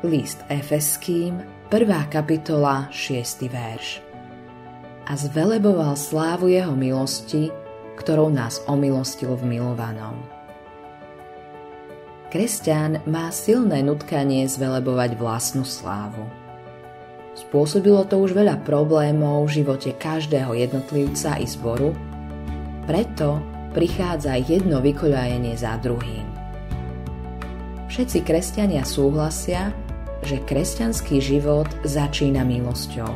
List Efeským, 1. kapitola, 6. verš. A zveleboval slávu jeho milosti, ktorou nás omilostil v milovanom. Kresťan má silné nutkanie zvelebovať vlastnú slávu. Spôsobilo to už veľa problémov v živote každého jednotlivca i zboru, preto prichádza jedno vykoľajenie za druhým. Všetci kresťania súhlasia, že kresťanský život začína milosťou.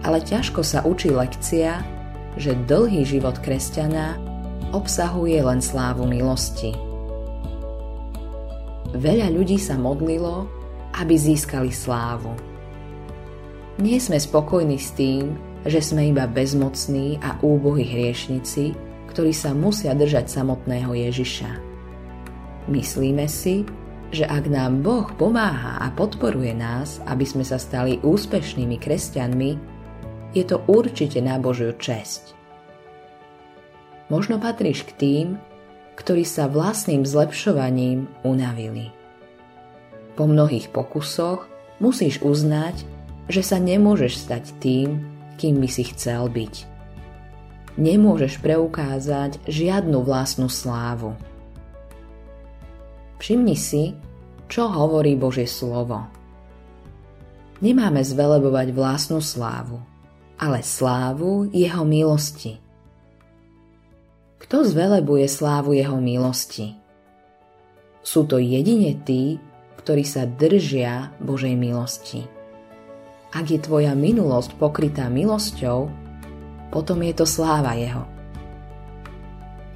Ale ťažko sa učí lekcia, že dlhý život kresťana obsahuje len slávu milosti. Veľa ľudí sa modlilo, aby získali slávu. Nie sme spokojní s tým, že sme iba bezmocní a úbohí hriešnici, ktorí sa musia držať samotného Ježiša. Myslíme si, že ak nám Boh pomáha a podporuje nás, aby sme sa stali úspešnými kresťanmi, je to určite na Božiu česť. Možno patríš k tým, ktorí sa vlastným zlepšovaním unavili. Po mnohých pokusoch musíš uznať, že sa nemôžeš stať tým, kým by si chcel byť. Nemôžeš preukázať žiadnu vlastnú slávu Všimni si, čo hovorí Božie slovo. Nemáme zvelebovať vlastnú slávu, ale slávu jeho milosti. Kto zvelebuje slávu jeho milosti? Sú to jedine tí, ktorí sa držia Božej milosti. Ak je tvoja minulosť pokrytá milosťou, potom je to sláva Jeho.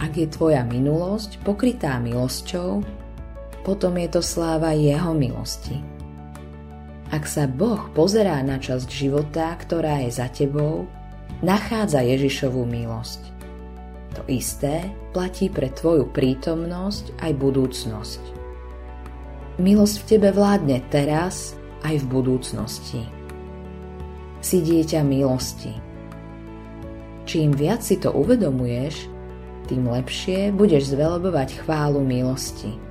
Ak je tvoja minulosť pokrytá milosťou, potom je to sláva Jeho milosti. Ak sa Boh pozerá na časť života, ktorá je za tebou, nachádza Ježišovú milosť. To isté platí pre tvoju prítomnosť aj budúcnosť. Milosť v tebe vládne teraz aj v budúcnosti. Si dieťa milosti. Čím viac si to uvedomuješ, tým lepšie budeš zvelebovať chválu milosti.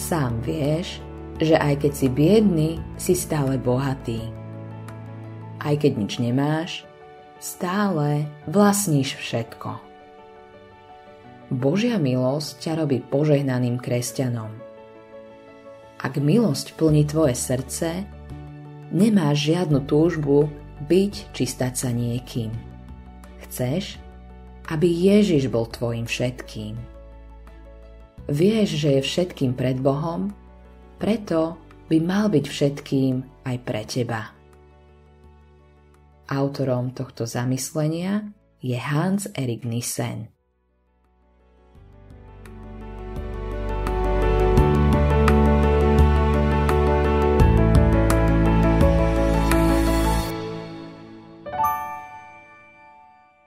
Sám vieš, že aj keď si biedný, si stále bohatý. Aj keď nič nemáš, stále vlastníš všetko. Božia milosť ťa robí požehnaným kresťanom. Ak milosť plní tvoje srdce, nemáš žiadnu túžbu byť či stať sa niekým. Chceš, aby Ježiš bol tvojim všetkým. Vieš, že je všetkým pred Bohom, preto by mal byť všetkým aj pre teba. Autorom tohto zamyslenia je Hans Erik Nissen.